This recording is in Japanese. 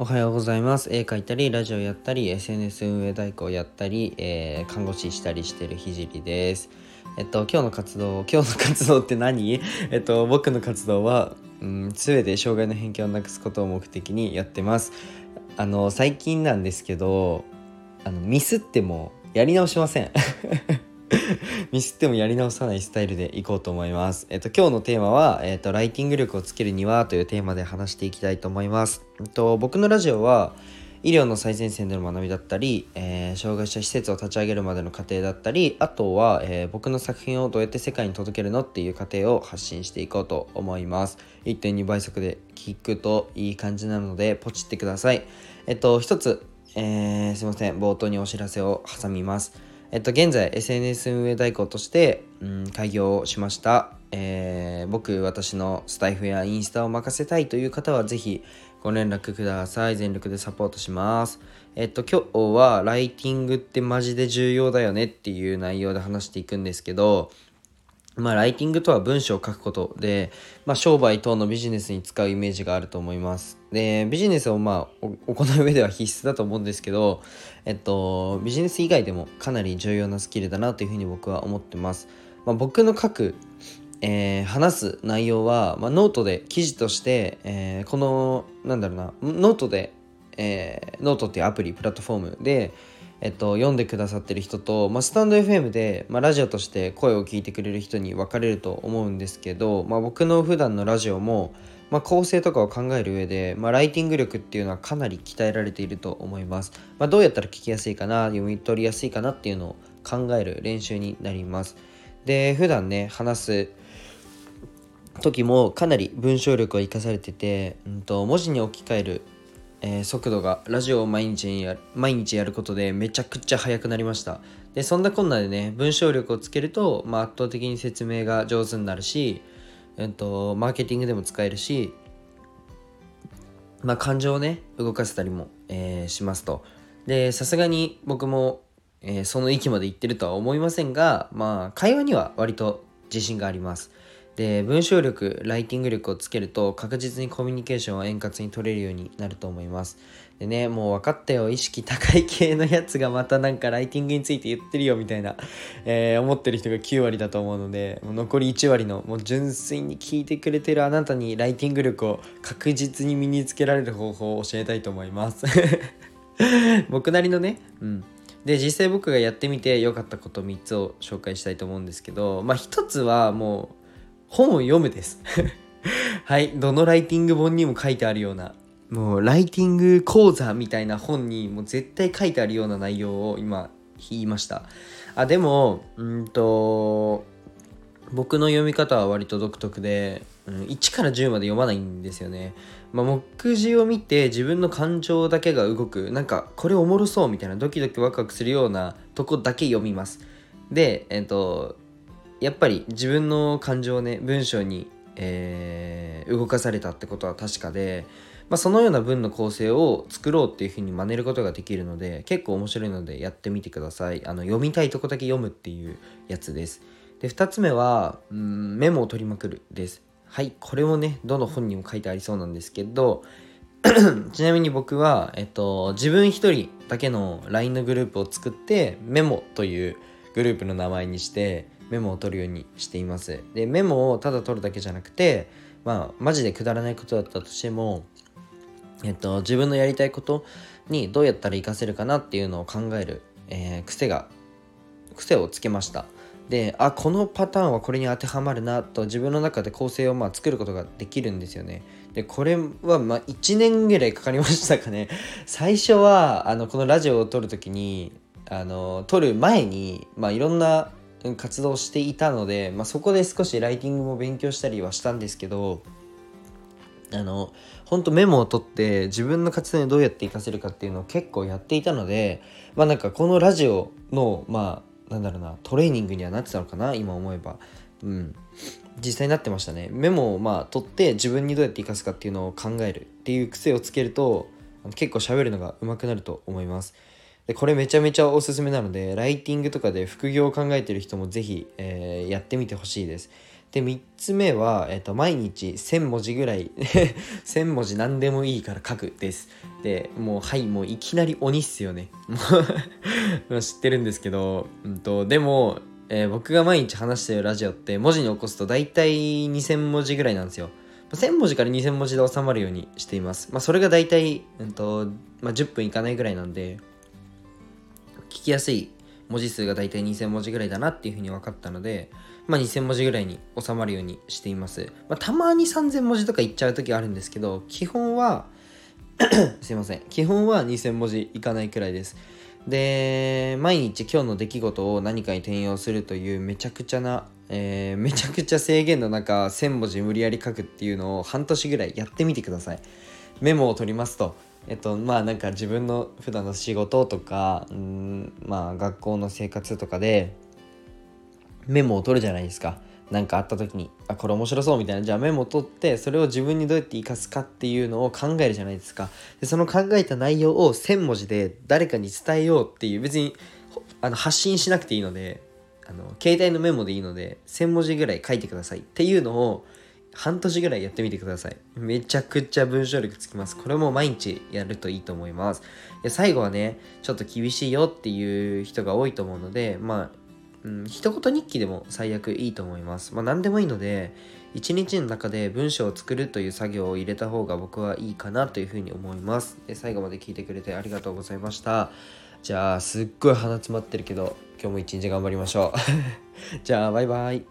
おはようございます。絵描いたり、ラジオやったり、SNS 運営代行やったり、えー、看護師したりしてるひじりです。えっと、今日の活動、今日の活動って何？えっと、僕の活動は、うん、全て障害の偏見をなくすことを目的にやってます。あの、最近なんですけど、あの、ミスってもやり直しません。ミスってもやり直さないスタイルでいこうと思います。えっと、今日のテーマは、えっと、ライティング力をつけるにはというテーマで話していきたいと思います。えっと、僕のラジオは、医療の最前線での学びだったり、えー、障害者施設を立ち上げるまでの過程だったり、あとは、えー、僕の作品をどうやって世界に届けるのっていう過程を発信していこうと思います。1.2倍速で聞くといい感じなので、ポチってください。えっと、一つ、えー、すいません、冒頭にお知らせを挟みます。えっと、現在 SNS 運営代行として、うん、開業しました。えー、僕、私のスタイフやインスタを任せたいという方はぜひご連絡ください。全力でサポートします。えっと、今日はライティングってマジで重要だよねっていう内容で話していくんですけど、まあ、ライティングとは文章を書くことで、まあ、商売等のビジネスに使うイメージがあると思います。で、ビジネスをまあ、行う上では必須だと思うんですけど、えっと、ビジネス以外でもかなり重要なスキルだなというふうに僕は思ってます。まあ、僕の書く、えー、話す内容は、まあ、ノートで記事として、えー、この、なんだろうな、ノートで、えー、ノートっていうアプリ、プラットフォームで、えっと、読んでくださってる人と、まあ、 stand.fm で、まあ、ラジオとして声を聞いてくれる人に分かれると思うんですけど、まあ、僕の普段のラジオも、まあ、構成とかを考える上で、まあ、ライティング力っていうのはかなり鍛えられていると思います。まあ、どうやったら聞きやすいかな、読み取りやすいかなっていうのを考える練習になります。で、普段ね、話す時もかなり文章力を生かされてて、うんと、文字に置き換えるえー、速度がラジオを毎日や毎日やることでめちゃくちゃ速くなりました。でそんなこんなでね文章力をつけると、まあ、圧倒的に説明が上手になるし、えーと、マーケティングでも使えるし、まあ、感情をね動かせたりも、えー、しますと。でさすがに僕も、えー、その域まで行ってるとは思いませんがまあ会話には割と自信があります。で文章力ライティング力をつけると確実にコミュニケーションを円滑に取れるようになると思います。でねもう分かったよ意識高い系のやつがまたなんかライティングについて言ってるよみたいな、えー、思ってる人が9割だと思うのでもう残り1割のもう純粋に聞いてくれてるあなたにライティング力を確実に身につけられる方法を教えたいと思います。僕なりのねうん。で実際僕がやってみて良かったこと3つを紹介したいと思うんですけどまあ1つはもう本を読むです はいどのライティング本にも書いてあるようなもうライティング講座みたいな本にもう絶対書いてあるような内容を今言いましたあでもうんと僕の読み方は割と独特で、うん、1から10まで読まないんですよね。まあ、目次を見て自分の感情だけが動く、なんかこれおもろそうみたいなドキドキワクワクするようなとこだけ読みます。で、えっ、と、やっぱり自分の感情をね文章に、えー、動かされたってことは確かで、まあ、そのような文の構成を作ろうっていうふうに真似ることができるので結構面白いのでやってみてください。あの読みたいとこだけ読むっていうやつです。で2つ目はうんメモを取りまくるです。はいこれもねどの本にも書いてありそうなんですけど ちなみに僕は、えっと、自分一人だけの LINE のグループを作ってメモというグループの名前にしてメモを取るようにしています。でメモをただ取るだけじゃなくてまあマジでくだらないことだったとしてもえっと自分のやりたいことにどうやったら活かせるかなっていうのを考える、えー、癖が癖をつけました。であこのパターンはこれに当てはまるなと自分の中で構成をまあ作ることができるんですよね。でこれはまあ1年ぐらいかかりましたかね。最初はあのこのラジオを撮る時にあの撮る前にまあいろんな活動していたので、まあ、そこで少しライティングも勉強したりはしたんですけどあの本当メモを取って自分の活動にどうやって活かせるかっていうのを結構やっていたのでまあなんかこのラジオのまあなんだろうなトレーニングにはなってたのかな今思えば。うん。実際になってましたね。メモをまあ取って自分にどうやって活かすかっていうのを考えるっていう癖をつけると結構喋るのが上手くなると思います。でこれめちゃめちゃおすすめなのでライティングとかで副業を考えてる人もぜひ、えー、やってみてほしいです。で3つ目は、えーと、毎日1000文字ぐらい 1000文字何でもいいから書くです。でもうはいもういきなり鬼っすよね。知ってるんですけど、うんと、でも、えー、僕が毎日話してるラジオって文字に起こすと大体2000文字ぐらいなんですよ。1000文字から2000文字で収まるようにしています。まあ、それが大体、うんとまあ、10分いかないぐらいなんで、聞きやすい文字数が大体2000文字ぐらいだなっていうふうに分かったので、まあ、2000文字ぐらいに収まるようにしています。まあ、たまに3000文字とかいっちゃう時あるんですけど、基本は すいません。基本は2000文字いかないくらいです。で、毎日今日の出来事を何かに転用するというめちゃくちゃなえー、めちゃくちゃ制限の中1000文字無理やり書くっていうのを半年ぐらいやってみてくださいメモを取りますとえっとまあなんか自分の普段の仕事とかうんまあ学校の生活とかでメモを取るじゃないですか。何かあった時にあこれ面白そうみたいな。じゃあメモを取ってそれを自分にどうやって生かすかっていうのを考えるじゃないですか。でその考えた内容を1000文字で誰かに伝えようっていう別にあの発信しなくていいのであの携帯のメモでいいので1000文字ぐらい書いてくださいっていうのを半年ぐらいやってみてください。めちゃくちゃ文章力つきます。これも毎日やるといいと思います。で最後はねちょっと厳しいよっていう人が多いと思うのでまあ、うん、一言日記でも最悪いいと思います。まあ何でもいいので一日の中で文章を作るという作業を入れた方が僕はいいかなというふうに思います。で最後まで聞いてくれてありがとうございました。じゃあすっごい鼻詰まってるけど今日も一日頑張りましょう。じゃあバイバイ。